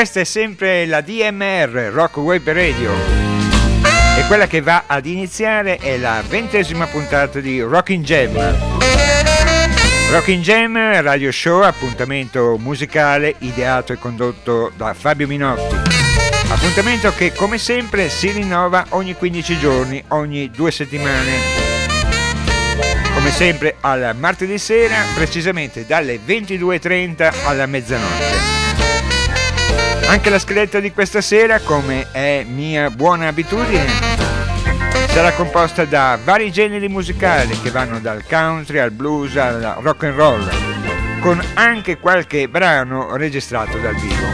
Questa è sempre la DMR, Rock Web Radio. E quella che va ad iniziare è la ventesima puntata di Rockin' Jam. Rockin' Jam, radio show, appuntamento musicale ideato e condotto da Fabio Minotti. Appuntamento che come sempre si rinnova ogni 15 giorni, ogni due settimane. Come sempre al martedì sera, precisamente dalle 22.30 alla mezzanotte. Anche la scaletta di questa sera, come è mia buona abitudine, sarà composta da vari generi musicali che vanno dal country al blues al rock and roll, con anche qualche brano registrato dal vivo.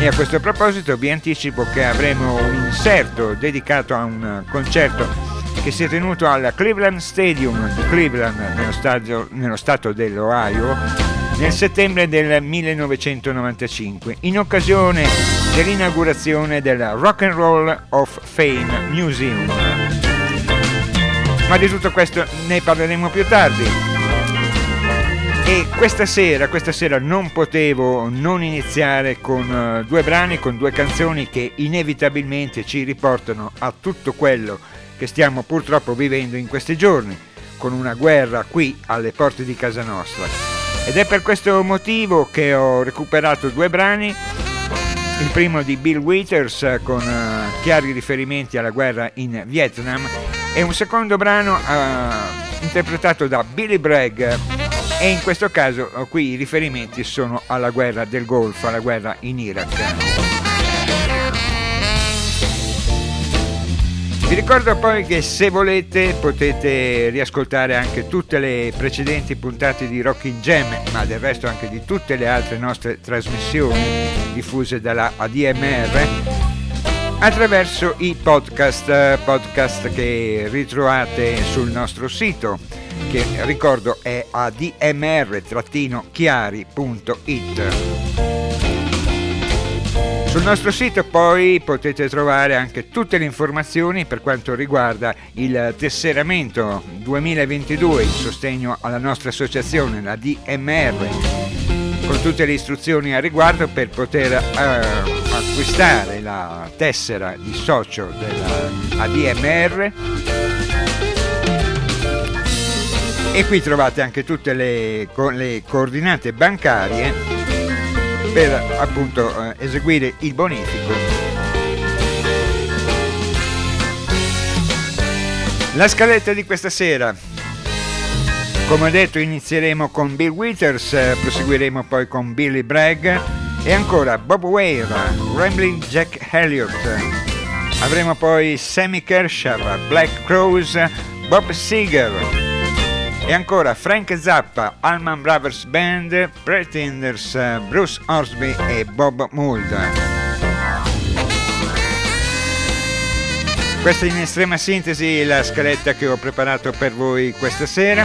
E a questo proposito vi anticipo che avremo un inserto dedicato a un concerto che si è tenuto al Cleveland Stadium di Cleveland nello, stadio, nello stato dell'Ohio nel settembre del 1995 in occasione dell'inaugurazione del Rock and Roll of Fame Museum. Ma di tutto questo ne parleremo più tardi. E questa sera, questa sera non potevo non iniziare con uh, due brani, con due canzoni che inevitabilmente ci riportano a tutto quello che stiamo purtroppo vivendo in questi giorni, con una guerra qui alle porte di casa nostra. Ed è per questo motivo che ho recuperato due brani, il primo di Bill Withers con uh, chiari riferimenti alla guerra in Vietnam. E un secondo brano uh, interpretato da Billy Bragg. E in questo caso qui i riferimenti sono alla guerra del Golfo, alla guerra in Iraq. Vi ricordo poi che se volete potete riascoltare anche tutte le precedenti puntate di Rocking Jam, ma del resto anche di tutte le altre nostre trasmissioni diffuse dalla ADMR attraverso i podcast, podcast che ritrovate sul nostro sito che ricordo è admr-chiari.it. Sul nostro sito poi potete trovare anche tutte le informazioni per quanto riguarda il tesseramento 2022 in sostegno alla nostra associazione, la DMR, con tutte le istruzioni a riguardo per poter eh, acquistare la tessera di socio della ADMR. E qui trovate anche tutte le, le coordinate bancarie per appunto eh, eseguire il bonifico. La scaletta di questa sera. Come ho detto inizieremo con Bill Withers, eh, proseguiremo poi con Billy Bragg e ancora Bob Ware, Rambling Jack Elliott. Avremo poi Sammy Kershaw, Black Crows, Bob Seger, e ancora Frank Zappa, Allman Brothers Band, Pretenders, Bruce Horsby e Bob Mould. Questa in estrema sintesi la scaletta che ho preparato per voi questa sera.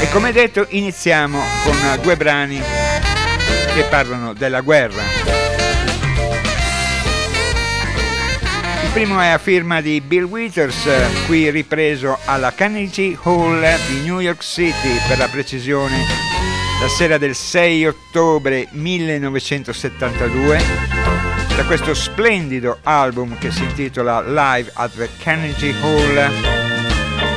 E come detto iniziamo con due brani che parlano della guerra. Il primo è a firma di Bill Withers, qui ripreso alla Carnegie Hall di New York City, per la precisione la sera del 6 ottobre 1972, da questo splendido album che si intitola Live at the Carnegie Hall,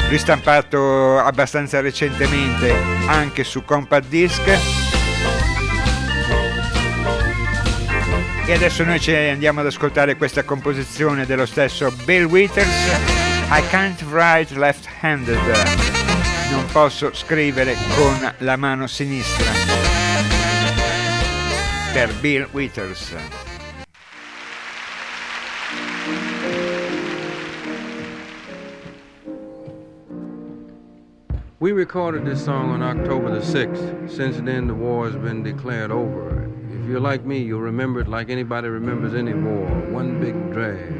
ristampato abbastanza recentemente anche su compact disc E adesso noi ci andiamo ad ascoltare questa composizione dello stesso Bill Withers, I can't write left-handed, non posso scrivere con la mano sinistra, per Bill Withers. We recorded this song on October the 6th. Since then, the war has been declared over. If you're like me, you'll remember it like anybody remembers any war one big drag.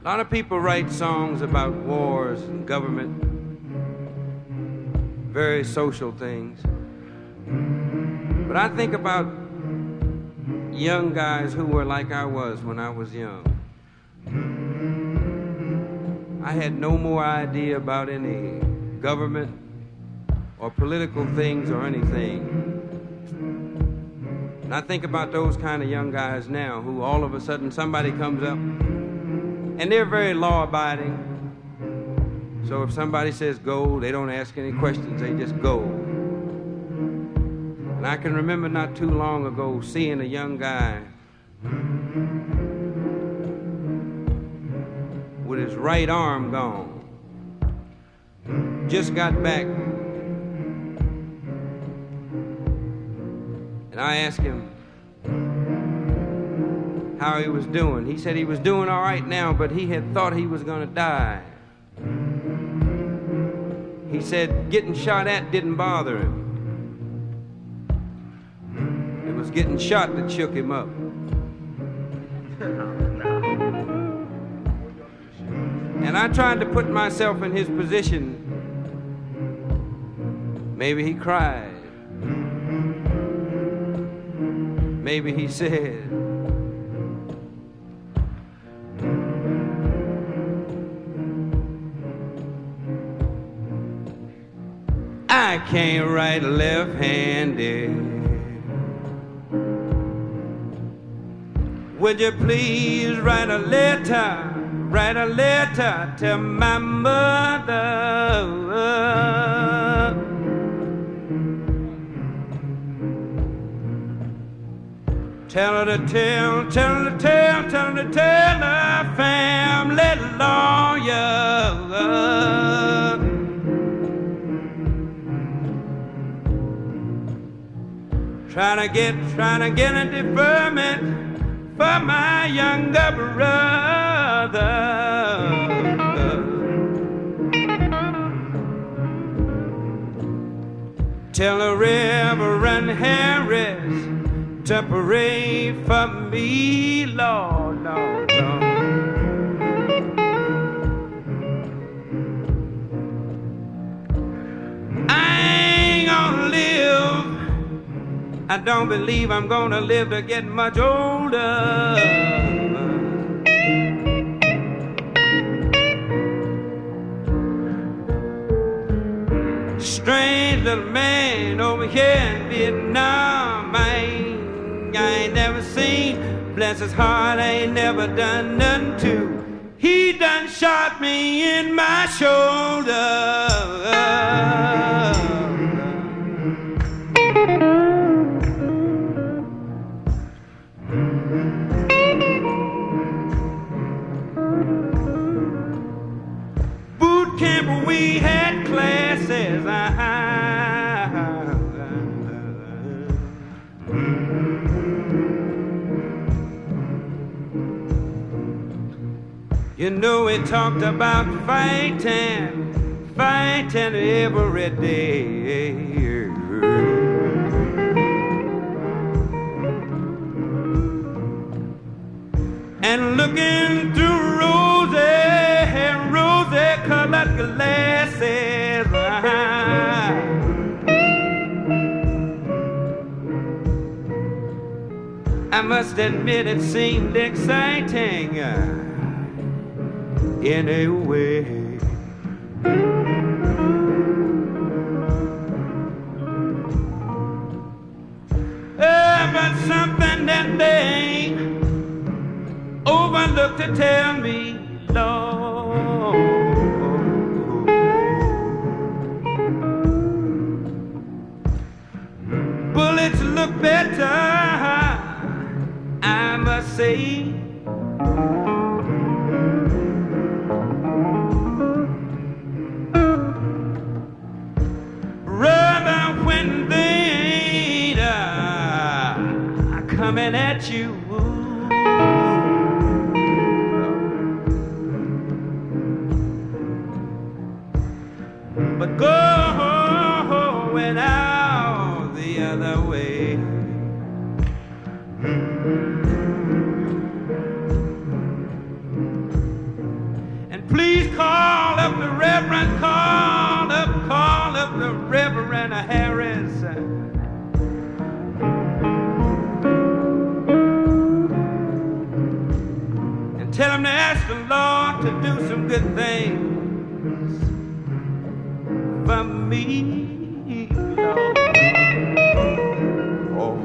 A lot of people write songs about wars and government, very social things. But I think about young guys who were like I was when I was young. I had no more idea about any government or political things or anything. And I think about those kind of young guys now who all of a sudden somebody comes up and they're very law abiding. So if somebody says go, they don't ask any questions, they just go. And I can remember not too long ago seeing a young guy with his right arm gone. Just got back. And I asked him how he was doing. He said he was doing all right now, but he had thought he was going to die. He said getting shot at didn't bother him. It was getting shot that shook him up. And I tried to put myself in his position. Maybe he cried. Maybe he said, I can't write left handed. Would you please write a letter? Write a letter to my mother. Tell her to tell, tell her to tell, tell her to tell her family lawyer. Trying to get, trying to get a deferment for my younger brother. Tell the Reverend Harris to pray for me, Lord, Lord, Lord. I ain't gonna live I don't believe I'm gonna live to get much older. Strange little man over here in Vietnam, I ain't, I ain't never seen. Bless his heart, I ain't never done nothing to. He done shot me in my shoulder. We had classes. You know, we talked about fighting, fighting every day. And looking through glasses. I must admit it seemed exciting uh, in a way. Uh, but something that they overlooked to tell me, better, I must say. things for me. Oh.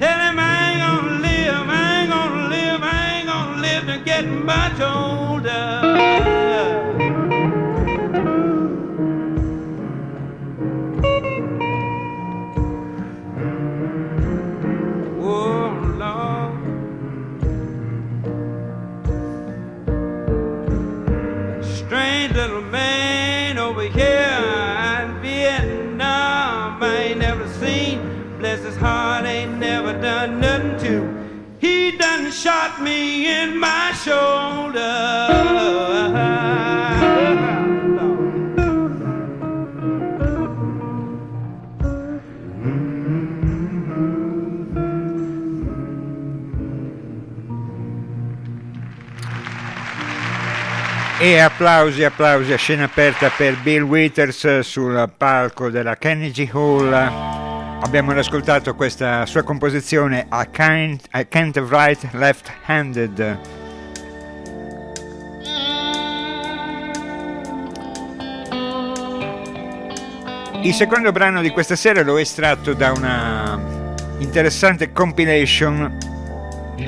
Tell him I ain't gonna live, I ain't gonna live, I ain't gonna live to get much older. Me. E applausi, applausi a scena aperta per Bill Withers sul palco della Carnegie Hall. Abbiamo ascoltato questa sua composizione I Can't, I can't Write Left-Handed. Il secondo brano di questa sera l'ho estratto da una interessante compilation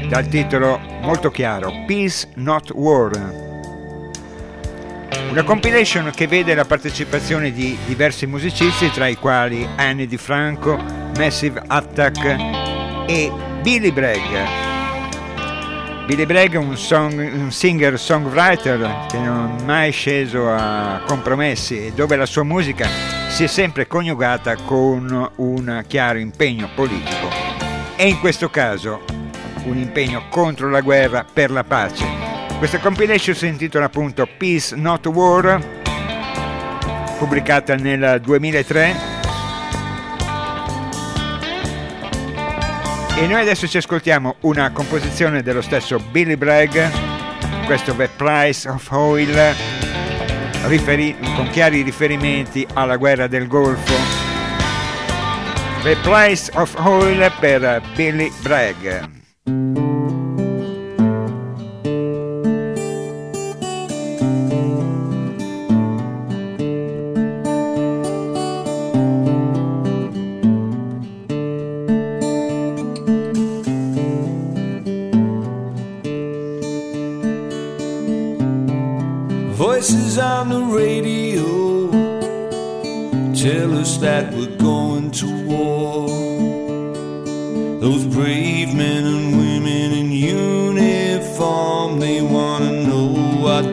dal titolo molto chiaro Peace Not War. Una compilation che vede la partecipazione di diversi musicisti, tra i quali Annie Di Franco, Massive Attack e Billy Bragg. Billy Bragg è un, song, un singer-songwriter che non è mai sceso a compromessi e dove la sua musica si è sempre coniugata con un chiaro impegno politico e in questo caso un impegno contro la guerra per la pace questa compilation si intitola appunto Peace Not War, pubblicata nel 2003. E noi adesso ci ascoltiamo una composizione dello stesso Billy Bragg, questo The Price of Oil, riferi- con chiari riferimenti alla guerra del Golfo. The Price of Oil per Billy Bragg.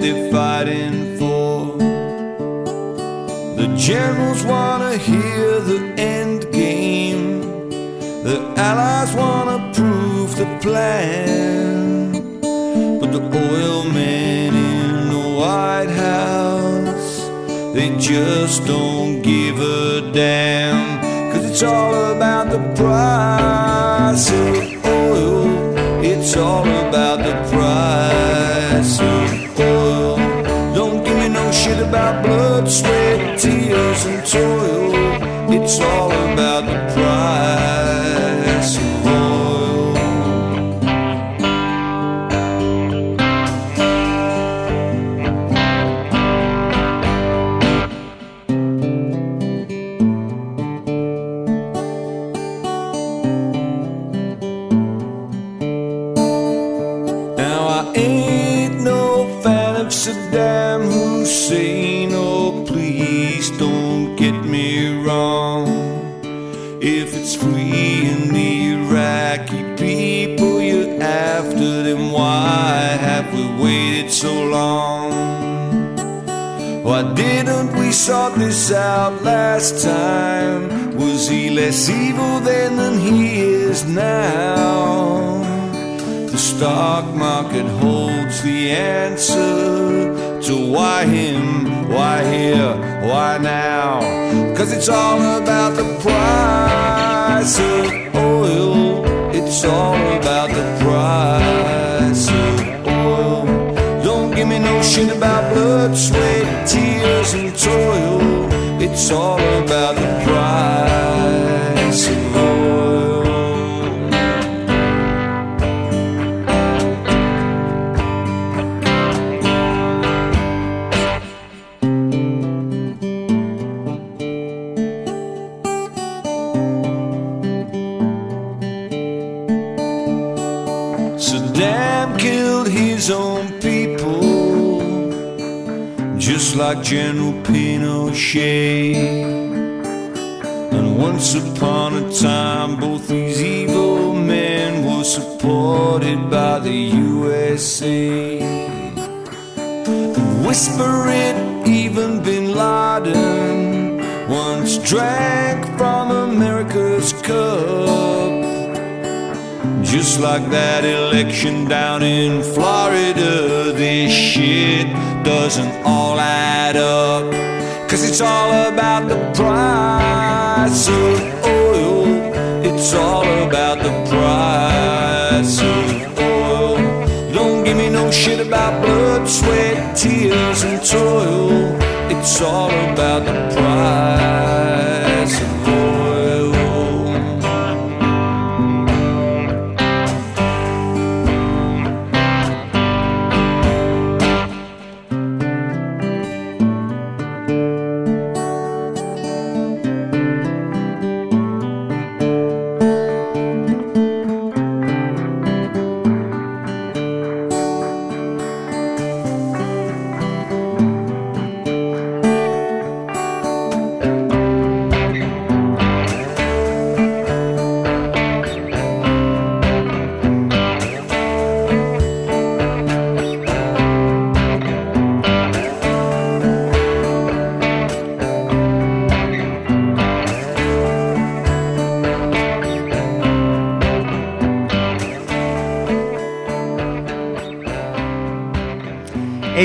they're fighting for. The generals wanna hear the end game, the allies wanna prove the plan. But the oil men in the White House, they just don't give a damn. Cause it's all about the price of oil, it's all about the price. blood, sweat, tears, and toil. It's all about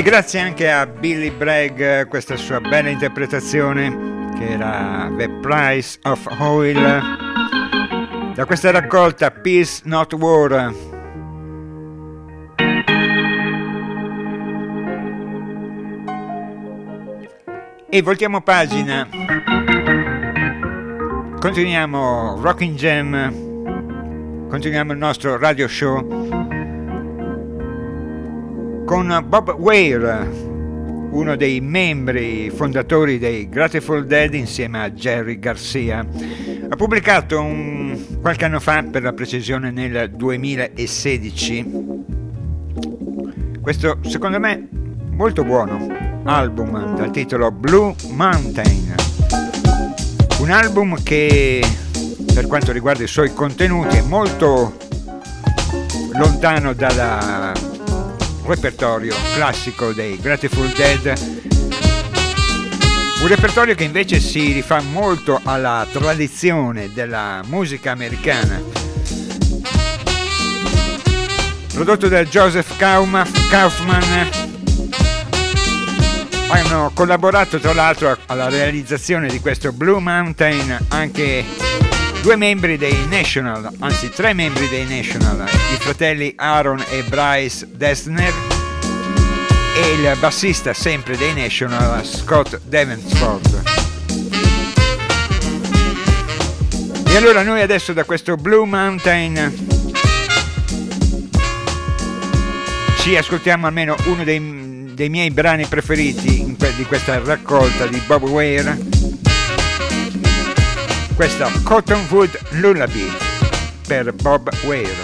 grazie anche a Billy Bragg, questa sua bella interpretazione che era The Price of Oil. Da questa raccolta Peace Not War. E voltiamo pagina. Continuiamo Rocking Jam. Continuiamo il nostro radio show con Bob Weir, uno dei membri fondatori dei Grateful Dead insieme a Jerry Garcia. Ha pubblicato un, qualche anno fa, per la precisione nel 2016, questo secondo me molto buono album dal titolo Blue Mountain. Un album che per quanto riguarda i suoi contenuti è molto lontano dal repertorio classico dei Grateful Dead. Un repertorio che invece si rifà molto alla tradizione della musica americana. Prodotto da Joseph Kaufman. Hanno collaborato tra l'altro alla realizzazione di questo Blue Mountain anche due membri dei National, anzi tre membri dei National, i fratelli Aaron e Bryce Dessner e il bassista sempre dei National Scott Davenport. E allora noi adesso da questo Blue Mountain ci ascoltiamo almeno uno dei, dei miei brani preferiti di questa raccolta di Bob Weir questa Cottonwood Lullaby per Bob Weir.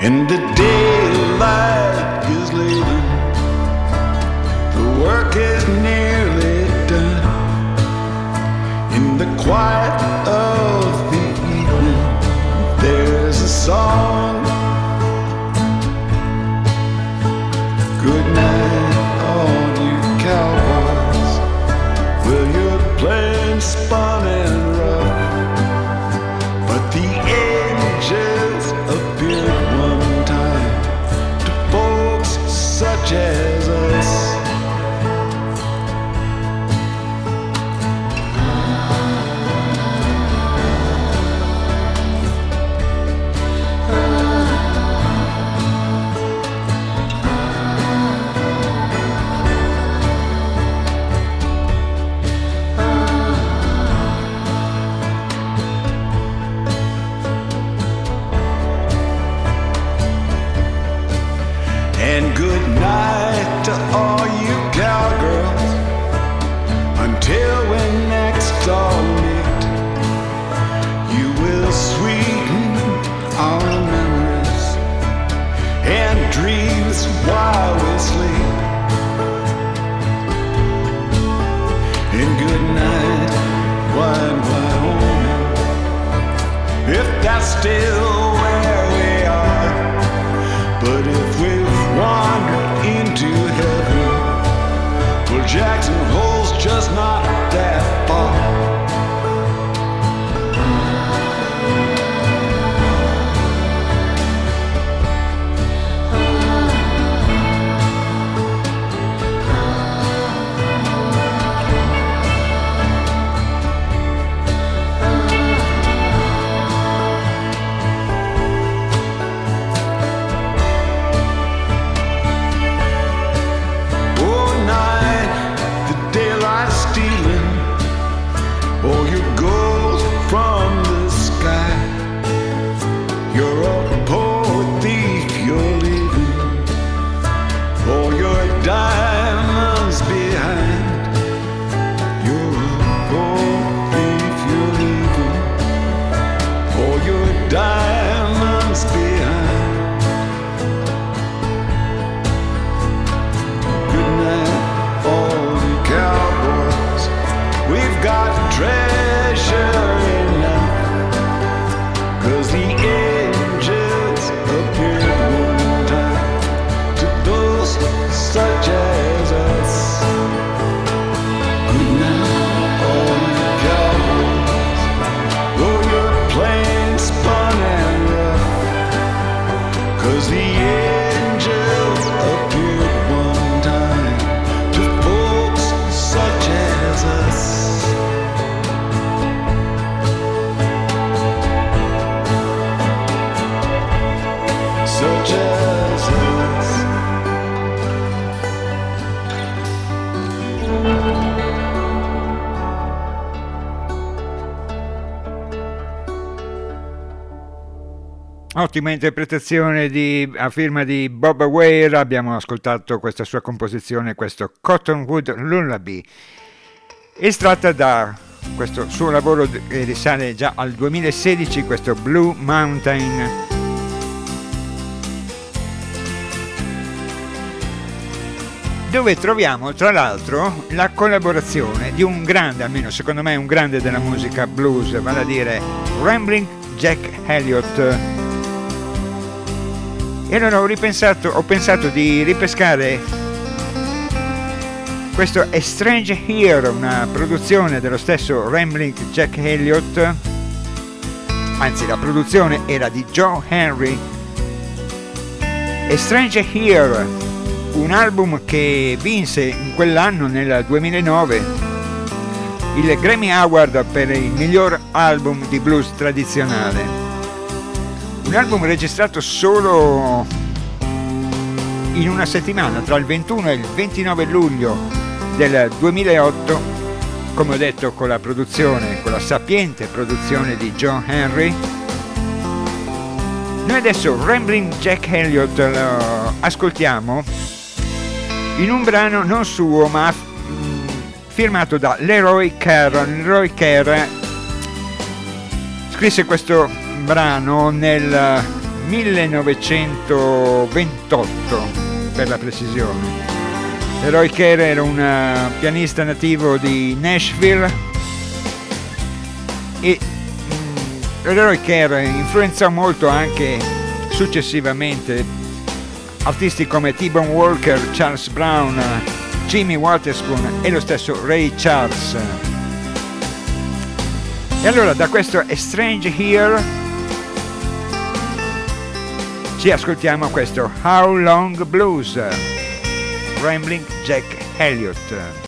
And the daylight is the work is nearly done. In the quiet of the evening, there's a song. Ottima interpretazione di, a firma di Bob Ware, abbiamo ascoltato questa sua composizione, questo Cottonwood Lullaby, estratta da questo suo lavoro che risale già al 2016, questo Blue Mountain. dove troviamo tra l'altro la collaborazione di un grande, almeno secondo me un grande della musica blues, vale a dire Rambling Jack Elliott. E allora ho ripensato, ho pensato di ripescare questo A Strange Here, una produzione dello stesso Rambling Jack Elliott, anzi la produzione era di Joe Henry. A Strange Here, un album che vinse in quell'anno, nel 2009, il Grammy Award per il miglior album di blues tradizionale. Un album registrato solo in una settimana, tra il 21 e il 29 luglio del 2008, come ho detto con la produzione, con la sapiente produzione di John Henry. Noi adesso Rambling Jack Elliott lo ascoltiamo in un brano non suo ma firmato da Leroy Kerr. Leroy Kerr scrisse questo brano nel 1928 per la precisione. Leroy Kerr era un eh, pianista nativo di Nashville e mm, Leroy Kerr influenzò molto anche successivamente artisti come T-Bone Walker, Charles Brown, Jimmy Waterspoon e lo stesso Ray Charles. E allora da questo A Strange Here ci ascoltiamo questo How Long Blues, Rambling Jack Elliott.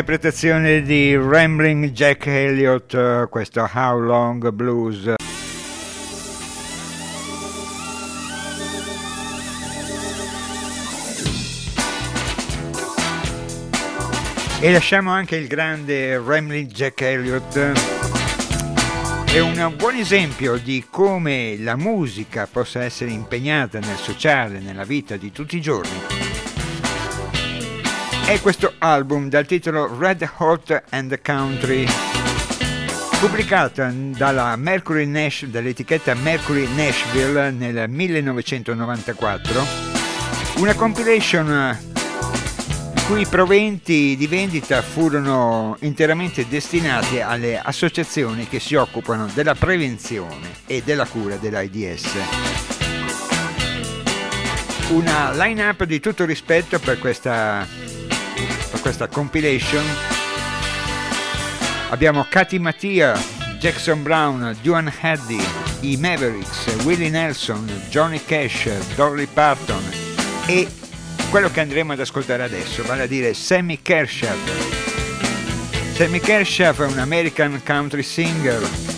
Interpretazione di Rambling Jack Elliott, eh, questo How Long Blues. E lasciamo anche il grande Rambling Jack Elliott. È un buon esempio di come la musica possa essere impegnata nel sociale, nella vita di tutti i giorni. È questo album dal titolo Red Hot and Country, pubblicata dalla Mercury Nash, dall'etichetta Mercury Nashville nel 1994, una compilation i cui proventi di vendita furono interamente destinati alle associazioni che si occupano della prevenzione e della cura dell'AIDS. Una line-up di tutto rispetto per questa, per questa compilation. Abbiamo Katy Mattia, Jackson Brown, Duane Haddy, i Mavericks, Willie Nelson, Johnny Cash, Dolly Parton e quello che andremo ad ascoltare adesso, vale a dire Sammy Kershaw. Sammy Kershaw è un American country singer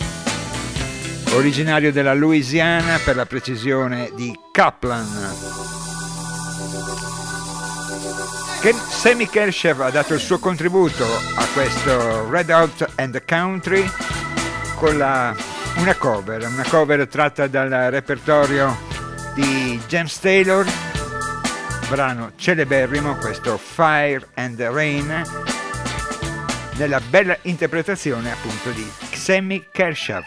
originario della Louisiana, per la precisione di Kaplan. Sammy Kershaw ha dato il suo contributo a questo Red Hot and the Country con la, una cover, una cover tratta dal repertorio di James Taylor, brano celeberrimo, questo Fire and the Rain, nella bella interpretazione appunto di Sammy Kershaw.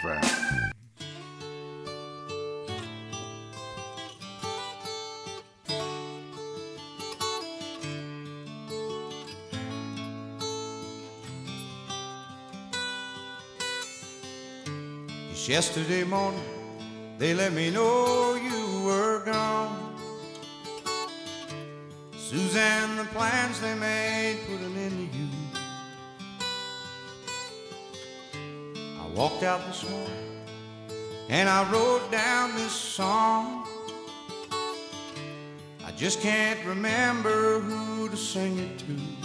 Yesterday morning, they let me know you were gone. Suzanne, the plans they made put an end to you. I walked out this morning and I wrote down this song. I just can't remember who to sing it to.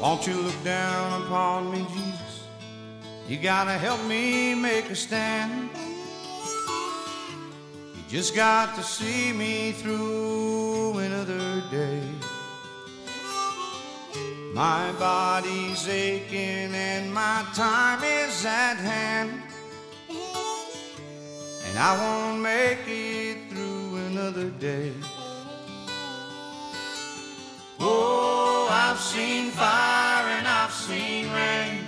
Won't you look down upon me, Jesus? You gotta help me make a stand. You just got to see me through another day. My body's aching and my time is at hand. And I won't make it through another day. Oh, I've seen fire and I've seen rain.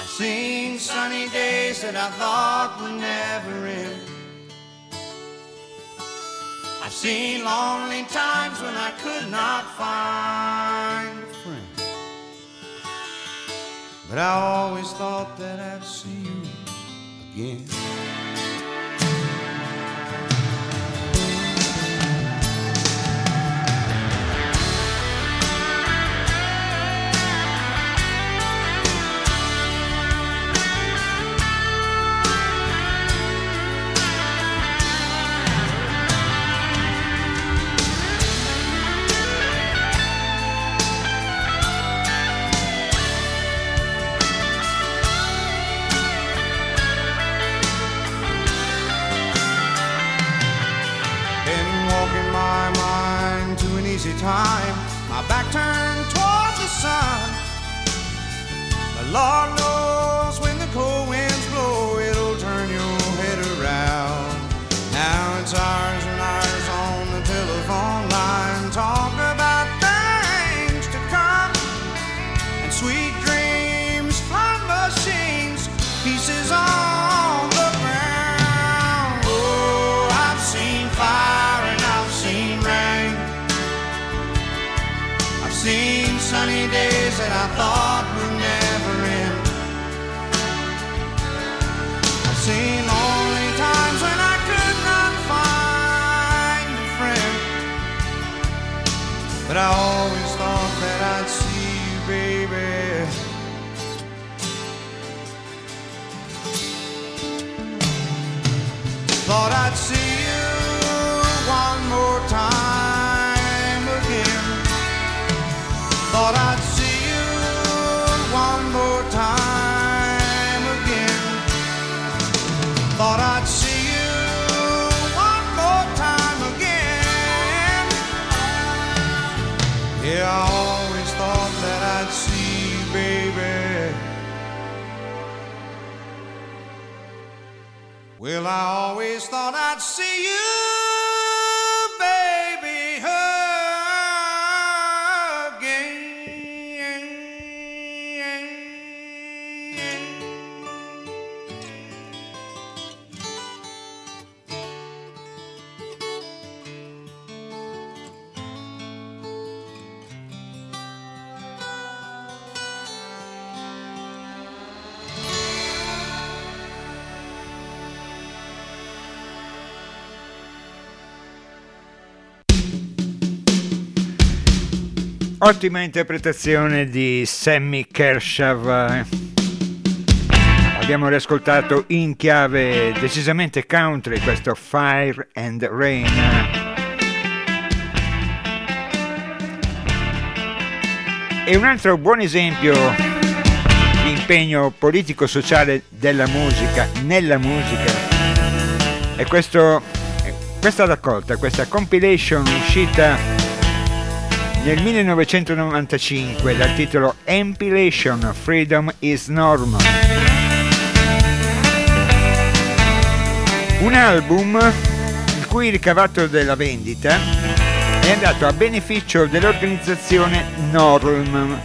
I've seen sunny days that I thought would never end. I've seen lonely times when I could not find a friend. But I always thought that I'd see you again. Time, my back turned towards the sun. The Lord knows when the cold winds always see you, Ottima interpretazione di Sammy Kershaw. Abbiamo riascoltato in chiave decisamente country questo Fire and Rain. E un altro buon esempio di impegno politico-sociale della musica, nella musica, è questo, questa raccolta, questa compilation uscita nel 1995 dal titolo Empilation Freedom is Normal. Un album il cui ricavato della vendita è andato a beneficio dell'organizzazione Norm,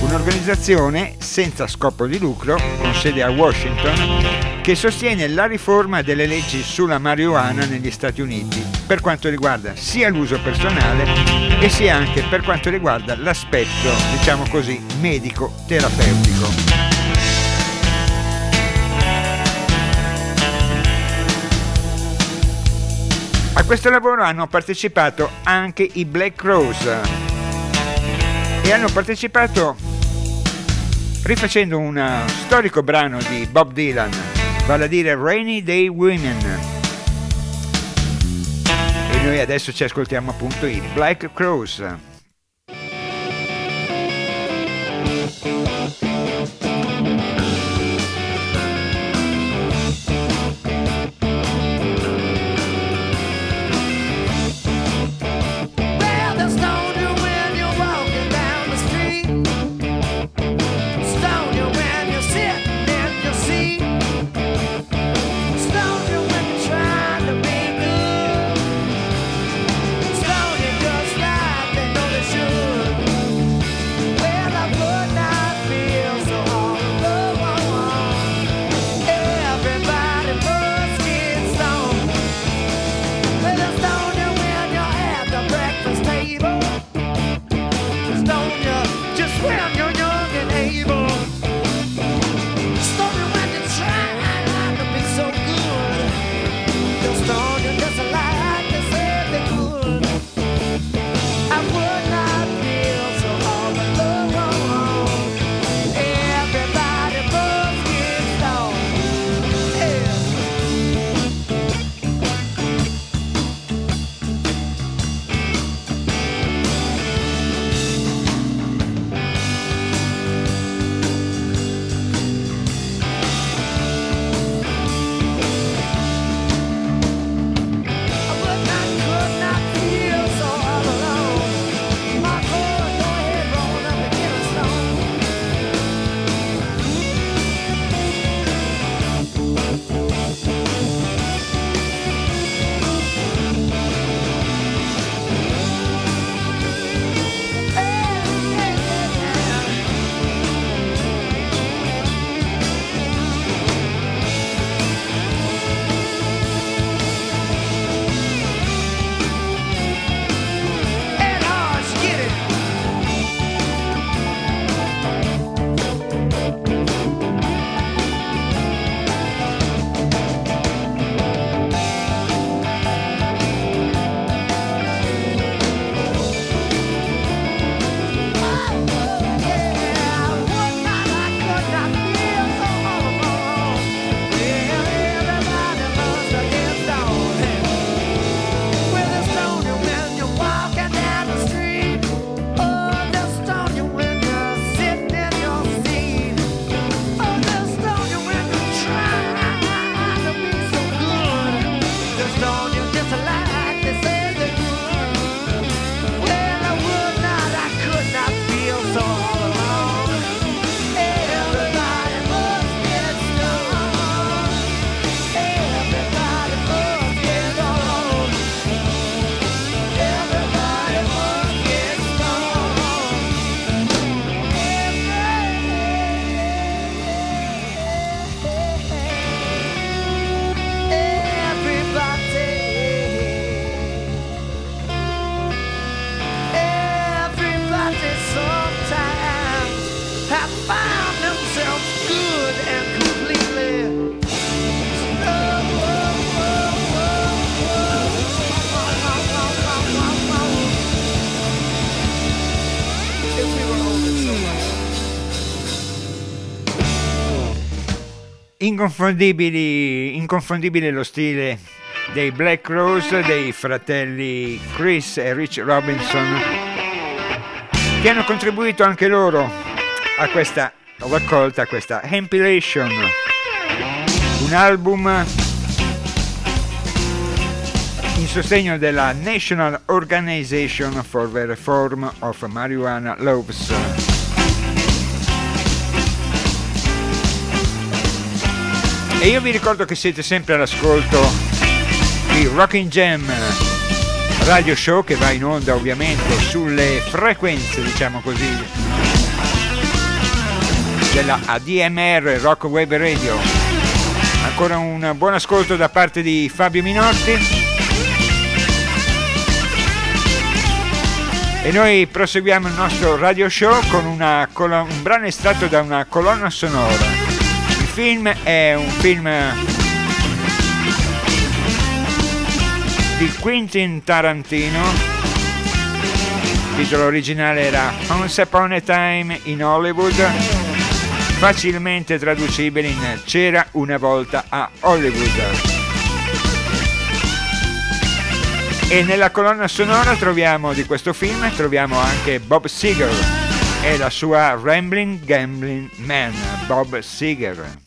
un'organizzazione senza scopo di lucro con sede a Washington che sostiene la riforma delle leggi sulla marijuana negli Stati Uniti per quanto riguarda sia l'uso personale e sia anche per quanto riguarda l'aspetto, diciamo così, medico-terapeutico. A questo lavoro hanno partecipato anche i Black Rose e hanno partecipato rifacendo un storico brano di Bob Dylan vale a dire Rainy Day Women. Noi adesso ci ascoltiamo appunto i Black Crows. Inconfondibile lo stile dei Black Rose, dei fratelli Chris e Rich Robinson, che hanno contribuito anche loro a questa raccolta, a questa Compilation, un album in sostegno della National Organization for the Reform of Marijuana Laws. E io vi ricordo che siete sempre all'ascolto di Rocking Jam radio show che va in onda ovviamente sulle frequenze, diciamo così, della ADMR Rock Web Radio. Ancora un buon ascolto da parte di Fabio Minotti. E noi proseguiamo il nostro radio show con una, un brano estratto da una colonna sonora film è un film di Quentin Tarantino. Il titolo originale era Once Upon a Time in Hollywood, facilmente traducibile in C'era una volta a Hollywood. E nella colonna sonora troviamo di questo film troviamo anche Bob Seger e la sua Rambling Gambling Man, Bob Seger.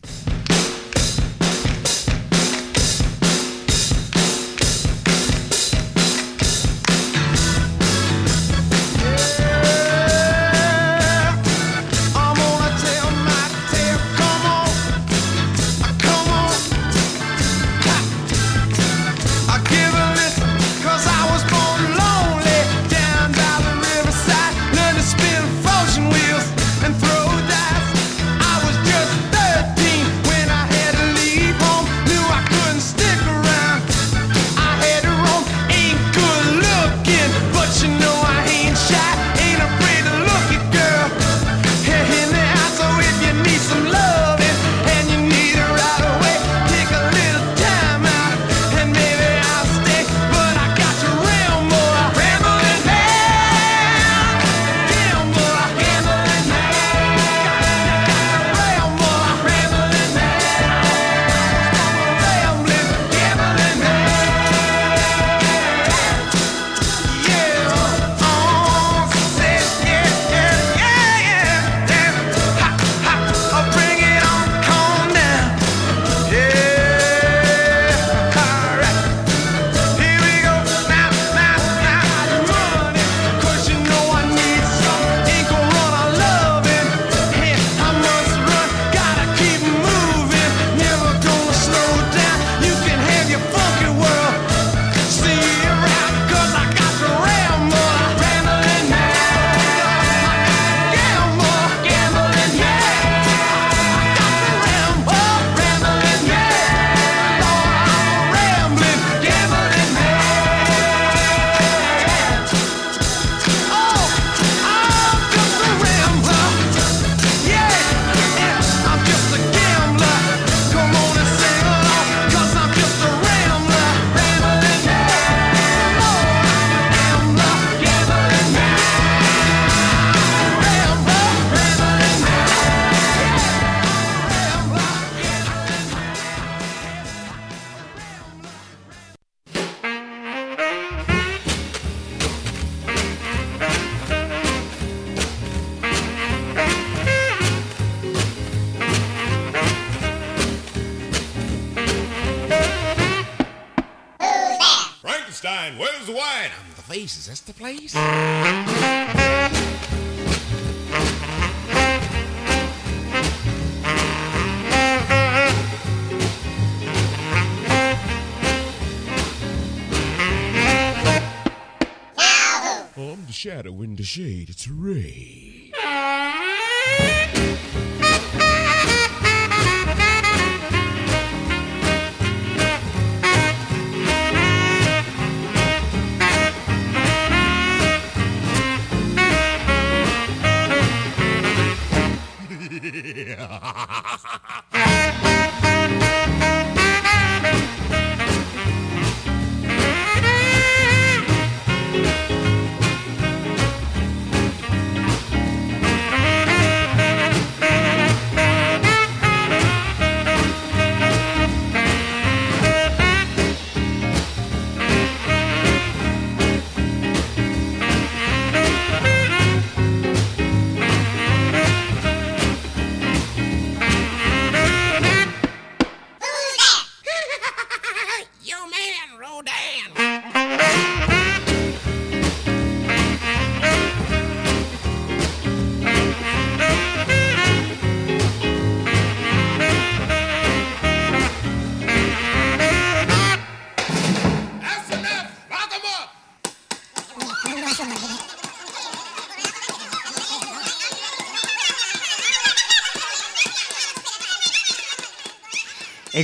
Shade. It's Ray.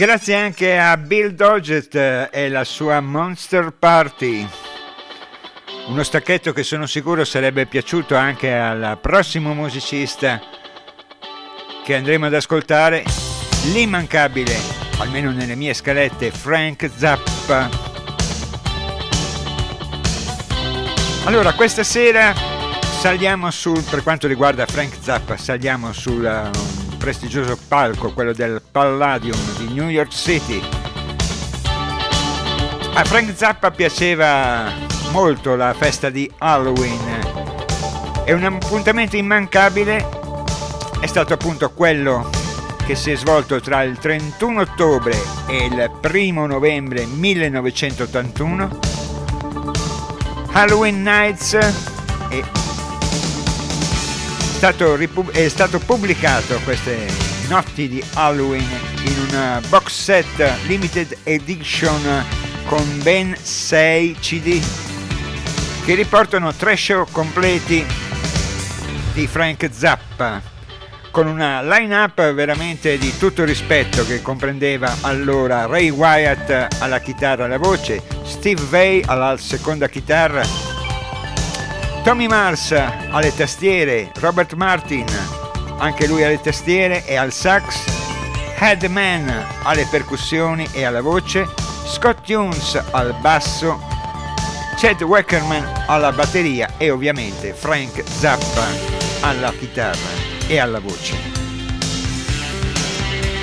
Grazie anche a Bill Doggett e la sua Monster Party. Uno stacchetto che sono sicuro sarebbe piaciuto anche al prossimo musicista che andremo ad ascoltare, l'immancabile, almeno nelle mie scalette, Frank Zappa. Allora, questa sera saliamo sul, per quanto riguarda Frank Zappa, saliamo sul um, prestigioso palco, quello del Palladium di New York City. A Frank Zappa piaceva molto la festa di Halloween e un appuntamento immancabile è stato appunto quello che si è svolto tra il 31 ottobre e il 1 novembre 1981 Halloween Nights è stato, è stato pubblicato queste notti di Halloween in una box set limited edition con ben 6 CD che riportano tre show completi di Frank Zappa con una line-up veramente di tutto rispetto che comprendeva allora Ray Wyatt alla chitarra e alla voce, Steve Vai alla seconda chitarra, Tommy Mars alle tastiere, Robert Martin anche lui alle tastiere e al sax, Headman alle percussioni e alla voce, Scott Tunes al basso, Chad Weckerman alla batteria e ovviamente Frank Zappa alla chitarra e alla voce.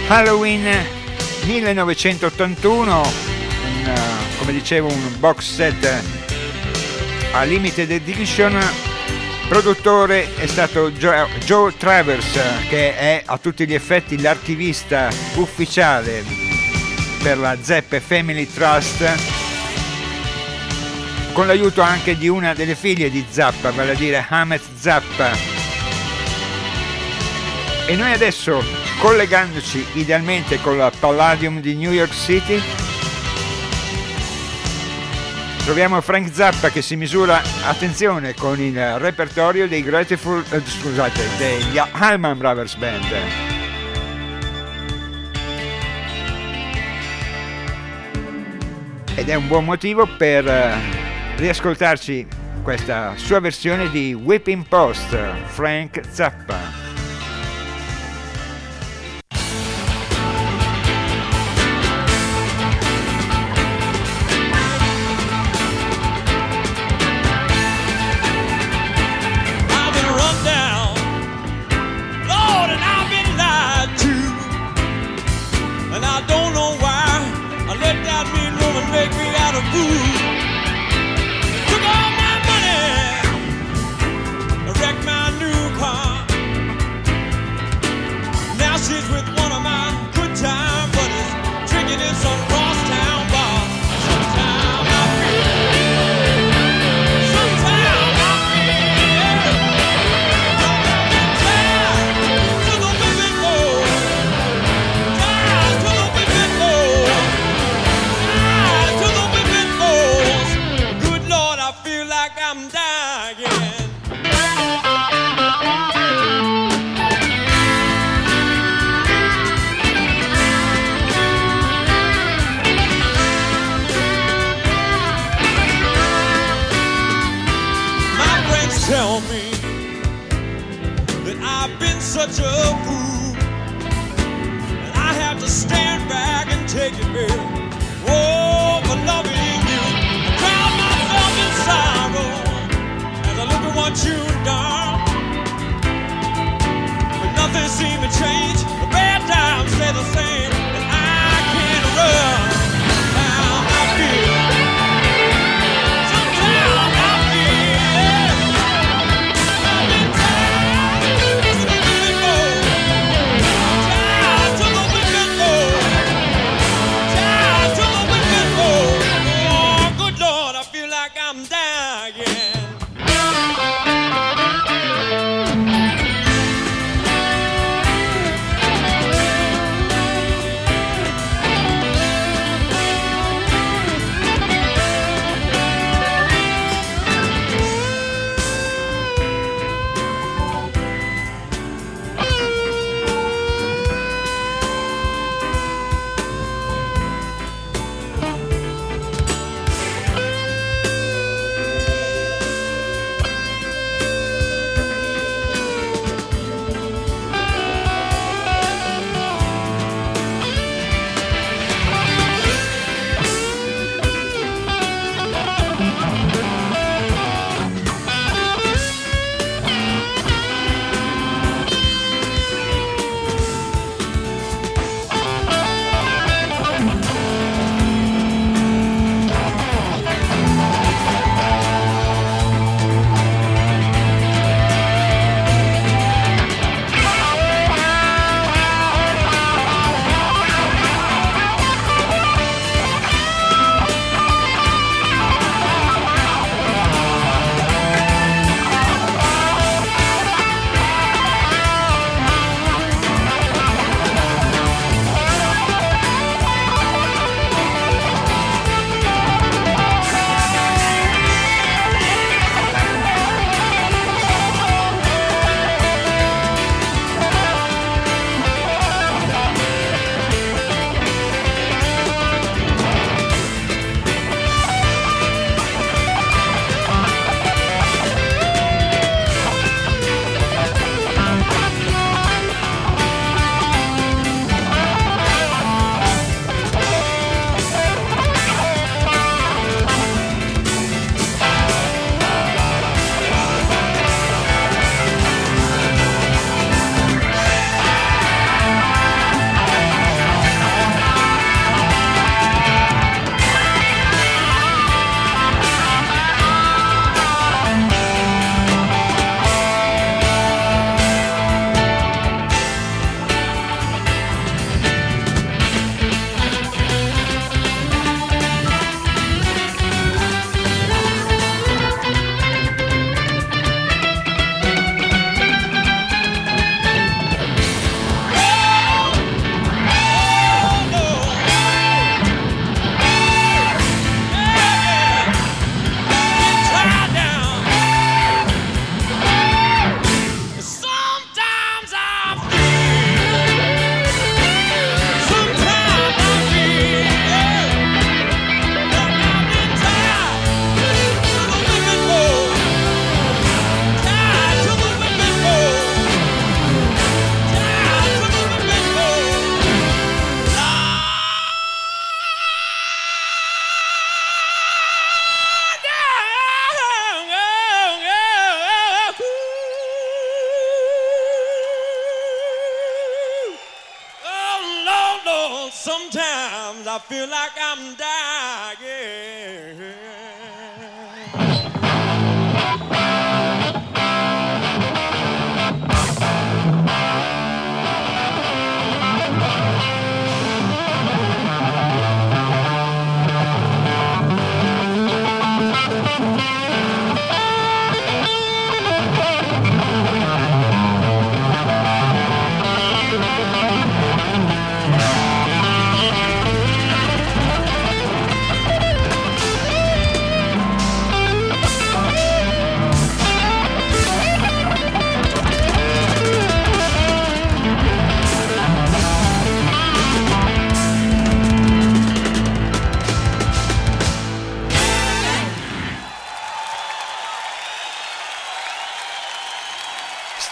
Halloween 1981, un, come dicevo un box set a limited edition, produttore è stato Joe, Joe Travers che è a tutti gli effetti l'archivista ufficiale per la Zeppe Family Trust con l'aiuto anche di una delle figlie di Zappa, vale a dire Hamet Zappa, e noi adesso, collegandoci idealmente con la Palladium di New York City, troviamo Frank Zappa che si misura, attenzione, con il repertorio dei Grateful, eh, scusate, degli Allman Brothers Band. Ed è un buon motivo per eh, riascoltarci questa sua versione di Whipping Post, Frank Zappa.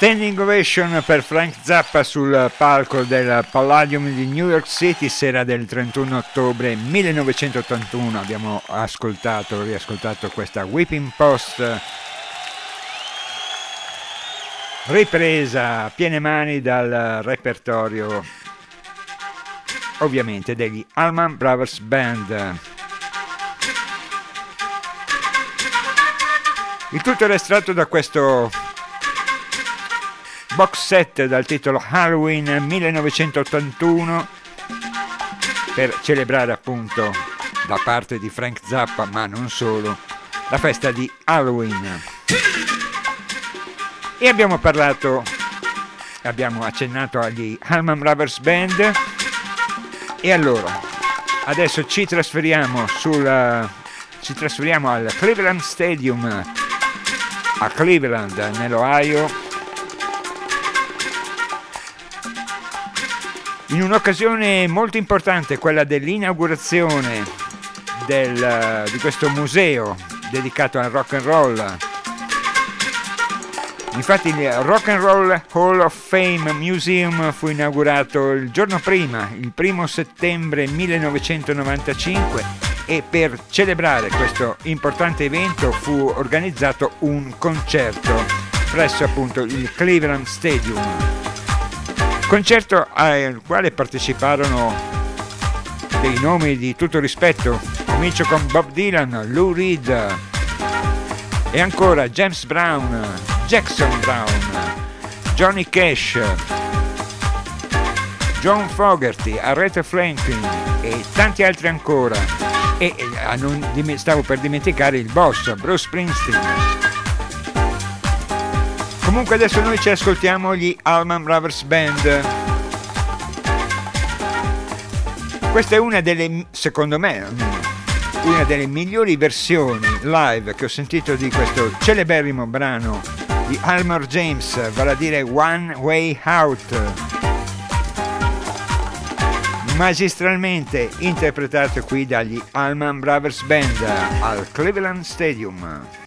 Standing ovation per Frank Zappa sul palco del Palladium di New York City, sera del 31 ottobre 1981. Abbiamo ascoltato, riascoltato questa Whipping Post ripresa a piene mani dal repertorio ovviamente degli Allman Brothers Band. Il tutto era estratto da questo box set dal titolo Halloween 1981 per celebrare appunto da parte di Frank Zappa, ma non solo, la festa di Halloween. E abbiamo parlato, abbiamo accennato agli Allman Brothers Band e allora adesso ci trasferiamo sul ci trasferiamo al Cleveland Stadium a Cleveland nell'Ohio in un'occasione molto importante, quella dell'inaugurazione del, di questo museo dedicato al rock and roll. Infatti il Rock and Roll Hall of Fame Museum fu inaugurato il giorno prima, il primo settembre 1995 e per celebrare questo importante evento fu organizzato un concerto presso appunto il Cleveland Stadium. Concerto al quale parteciparono dei nomi di tutto rispetto, comincio con Bob Dylan, Lou Reed e ancora James Brown, Jackson Brown, Johnny Cash, John Fogerty, Aretha Franklin e tanti altri ancora. E, e stavo per dimenticare il boss, Bruce Springsteen. Comunque adesso noi ci ascoltiamo gli Allman Brothers Band. Questa è una delle, secondo me, una delle migliori versioni live che ho sentito di questo celeberrimo brano di Almar James, vale a dire One Way Out. Magistralmente interpretato qui dagli Allman Brothers Band al Cleveland Stadium.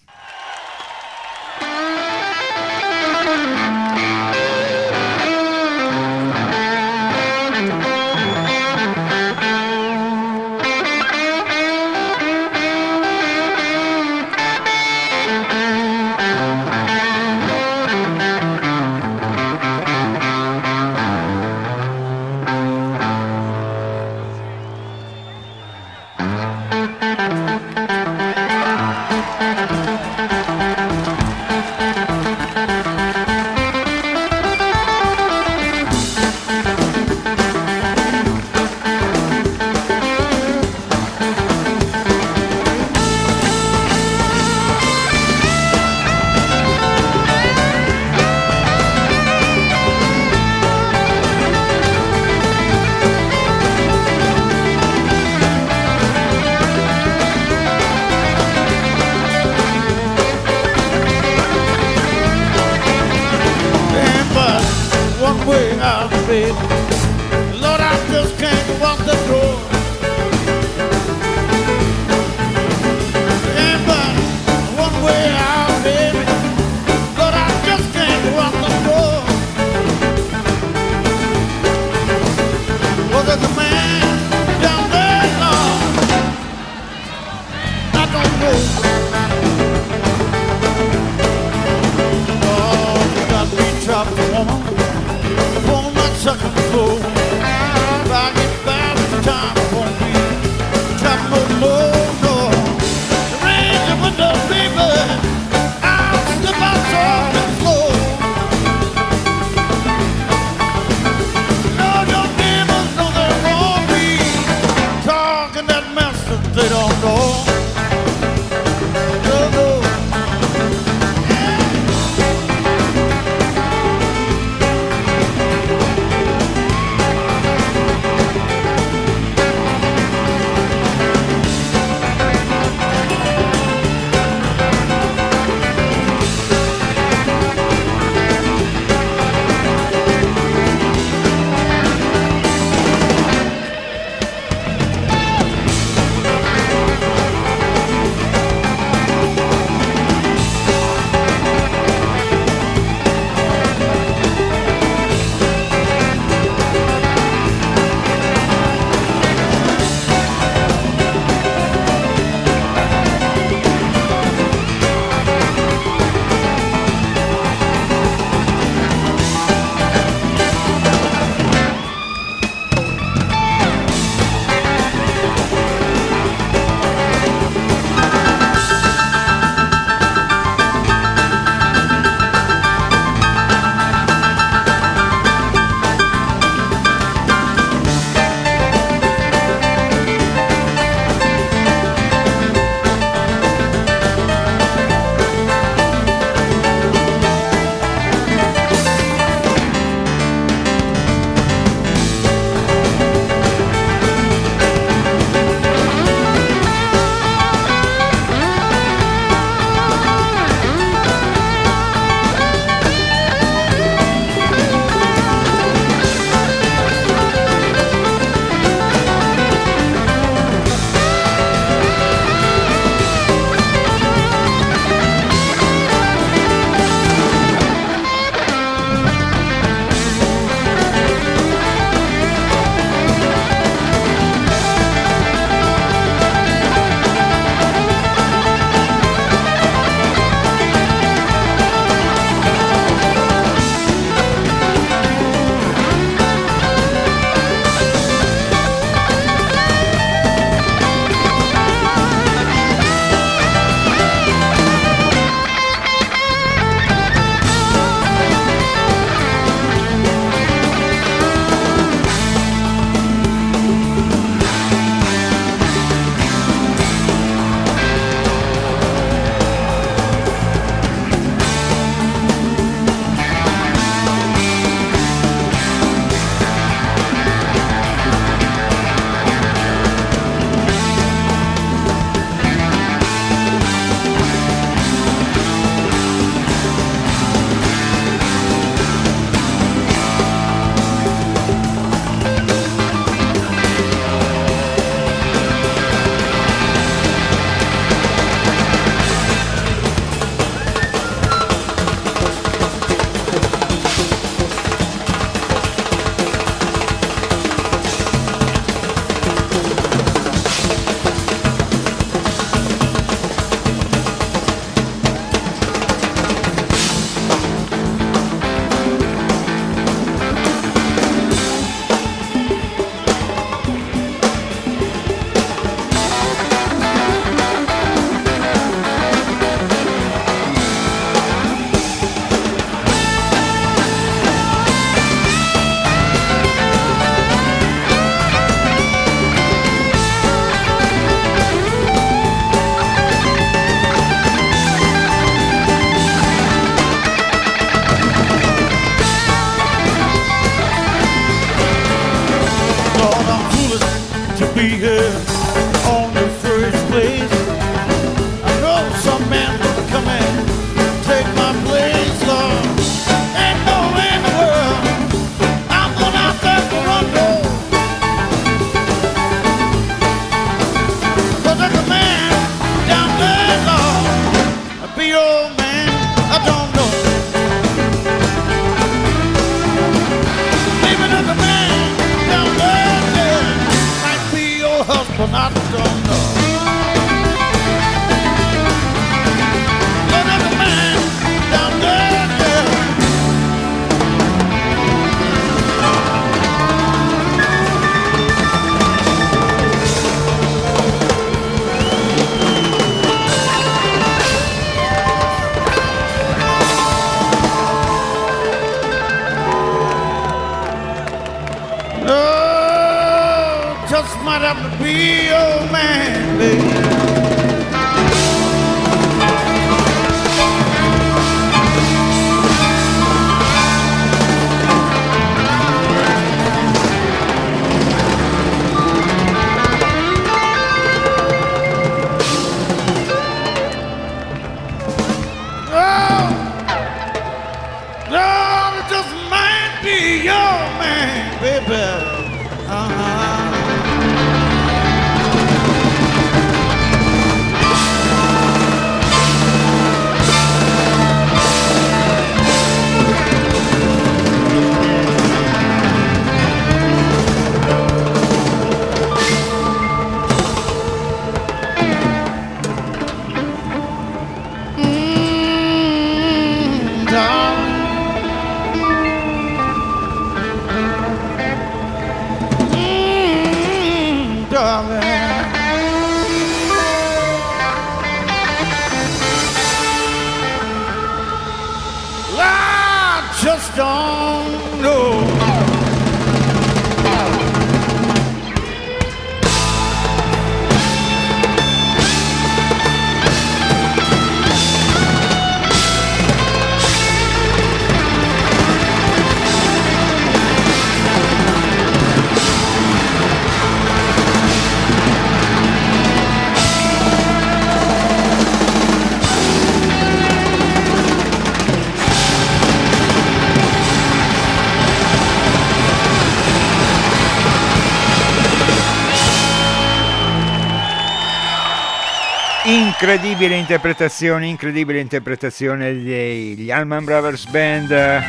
Incredibile interpretazione, incredibile interpretazione degli Allman Brothers Band eh,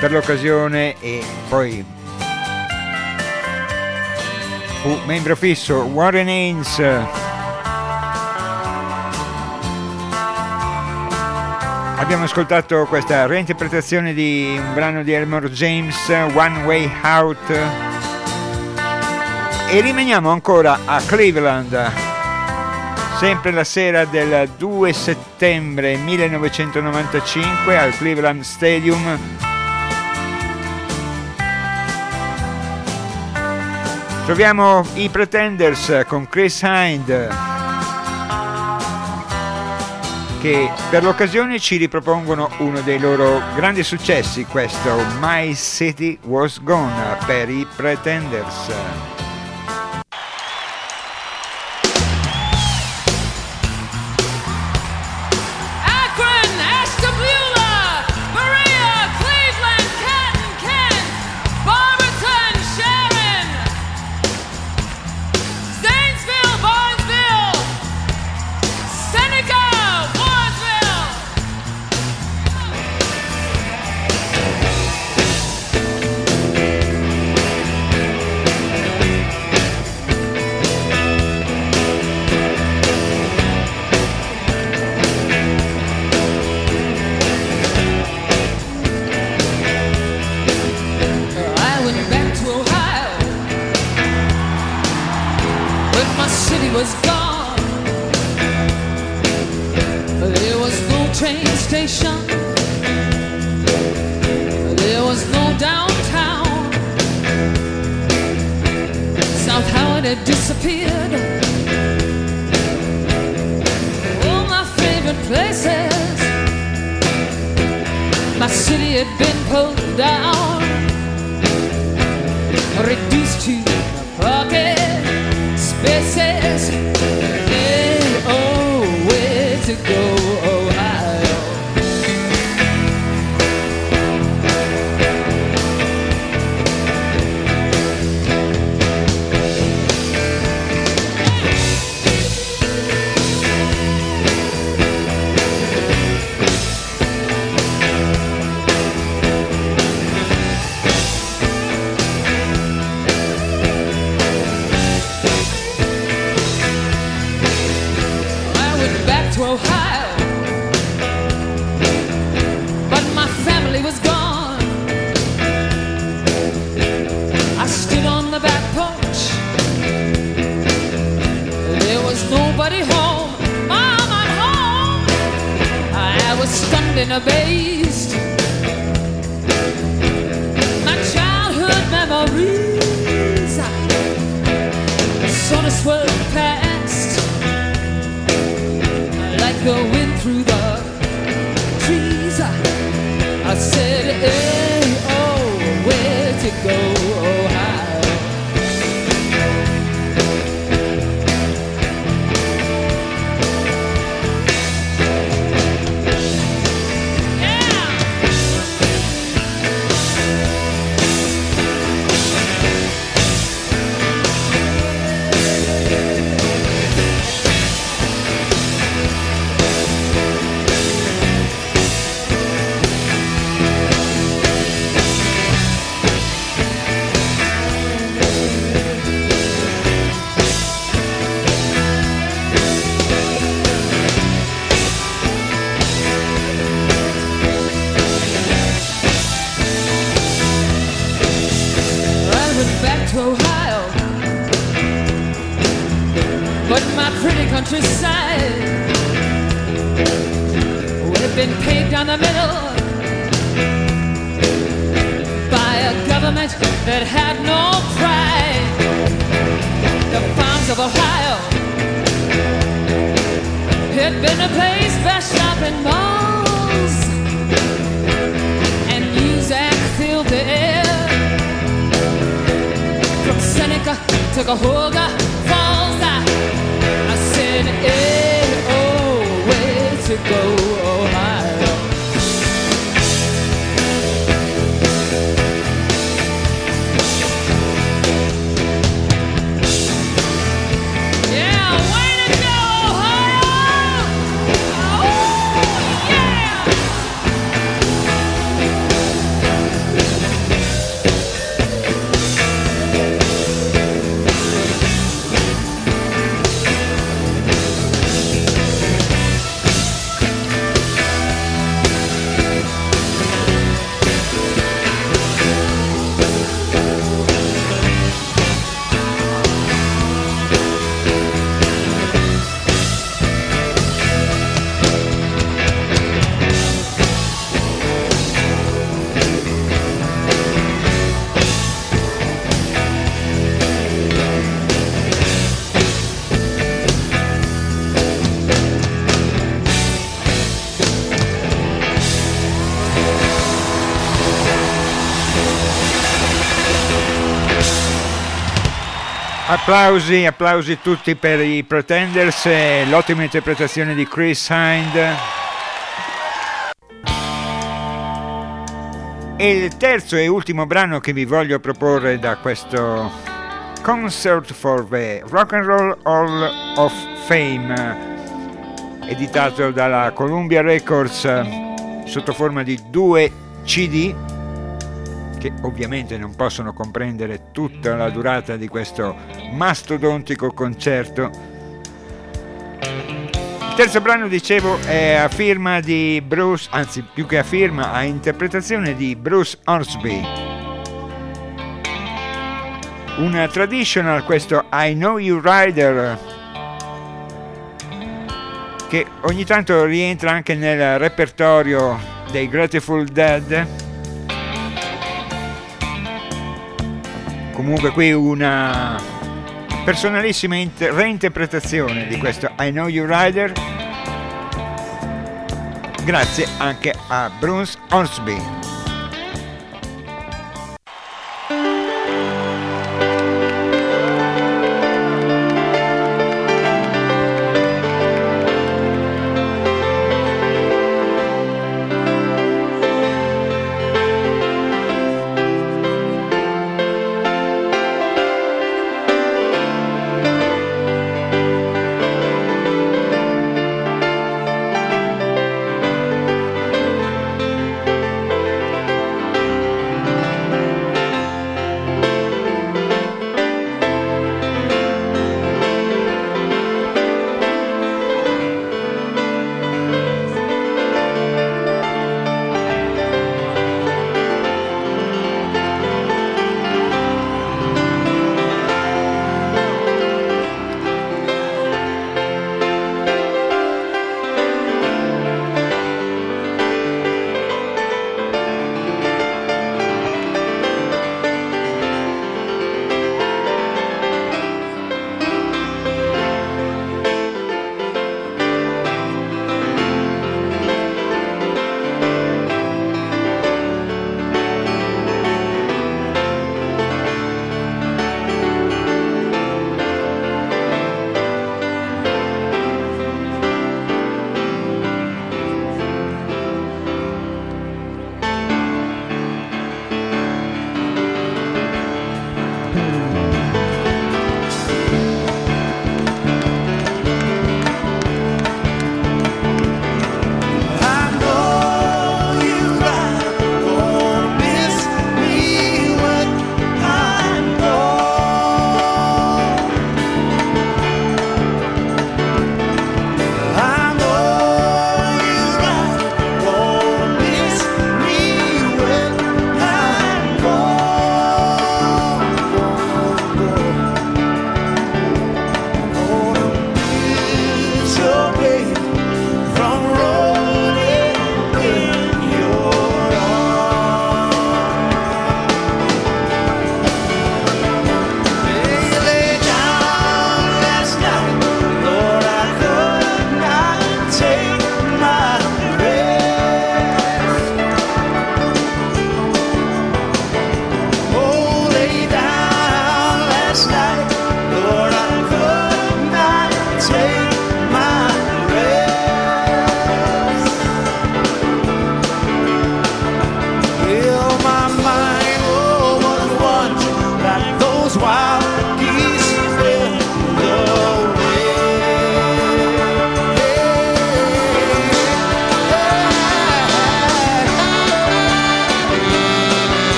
per l'occasione e poi fu membro fisso Warren Haynes. Abbiamo ascoltato questa reinterpretazione di un brano di Elmore James, One Way Out. E rimaniamo ancora a Cleveland. Sempre la sera del 2 settembre 1995 al Cleveland Stadium. Troviamo i Pretenders con Chris Hind che per l'occasione ci ripropongono uno dei loro grandi successi, questo My City Was Gone per i Pretenders. Station, there was no downtown. South Howard had disappeared. All my favorite places. My city had been pulled down, reduced to pocket spaces. Oh, where to go, shamed abased. My childhood memories sort of swerve past like the wind through the trees. I said, Hey, oh, where'd you go? Go, Applausi, applausi tutti per i Pretenders e l'ottima interpretazione di Chris Hind. E il terzo e ultimo brano che vi voglio proporre da questo Concert for the Rock and Roll Hall of Fame, editato dalla Columbia Records sotto forma di due CD che ovviamente non possono comprendere tutta la durata di questo mastodontico concerto. Il terzo brano, dicevo, è a firma di Bruce, anzi più che a firma, a interpretazione di Bruce Hornsby. Una traditional, questo I Know You Rider, che ogni tanto rientra anche nel repertorio dei Grateful Dead. Comunque qui una personalissima inter- reinterpretazione di questo I Know You Rider. Grazie anche a Bruce Hornsby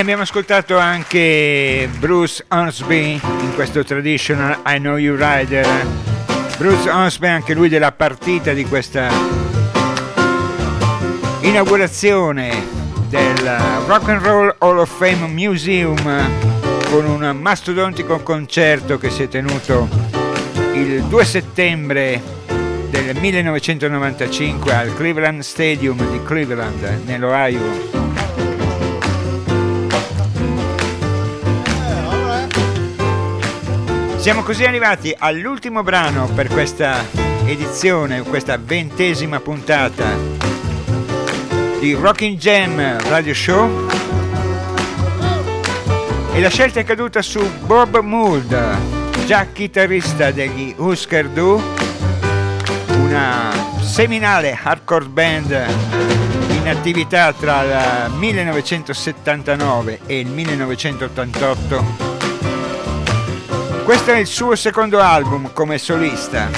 Bene, abbiamo ascoltato anche Bruce Hornsby in questo traditional I Know You Rider. Bruce Hornsby, anche lui della partita di questa inaugurazione del Rock and Roll Hall of Fame Museum con un mastodontico concerto che si è tenuto il 2 settembre del 1995 al Cleveland Stadium di Cleveland, nell'Ohio. Siamo così arrivati all'ultimo brano per questa edizione, questa ventesima puntata di Rocking Jam Radio Show. E la scelta è caduta su Bob Mould, già chitarrista degli Husker Du, una seminale hardcore band in attività tra il 1979 e il 1988. Questo è il suo secondo album come solista.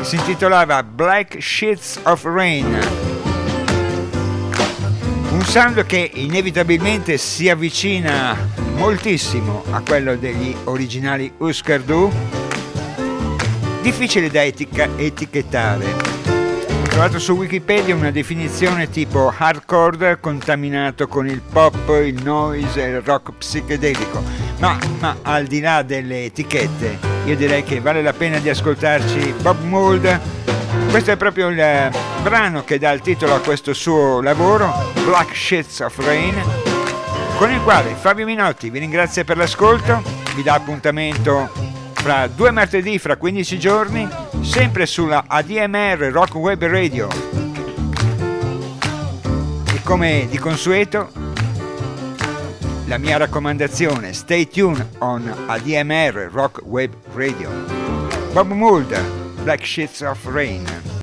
si intitolava Black Sheets of Rain. Un sound che inevitabilmente si avvicina moltissimo a quello degli originali Husker Du, difficile da etica- etichettare. Ho trovato su Wikipedia una definizione tipo hardcore contaminato con il pop, il noise e il rock psichedelico. Ma, ma al di là delle etichette, io direi che vale la pena di ascoltarci Bob Mould. Questo è proprio il eh, brano che dà il titolo a questo suo lavoro, Black Sheets of Rain, con il quale Fabio Minotti vi ringrazia per l'ascolto, vi dà appuntamento fra due martedì, fra 15 giorni, sempre sulla ADMR Rock Web Radio. E come di consueto, la mia raccomandazione, stay tuned on ADMR Rock Web Radio. Bob Mould, Black Sheets of Rain.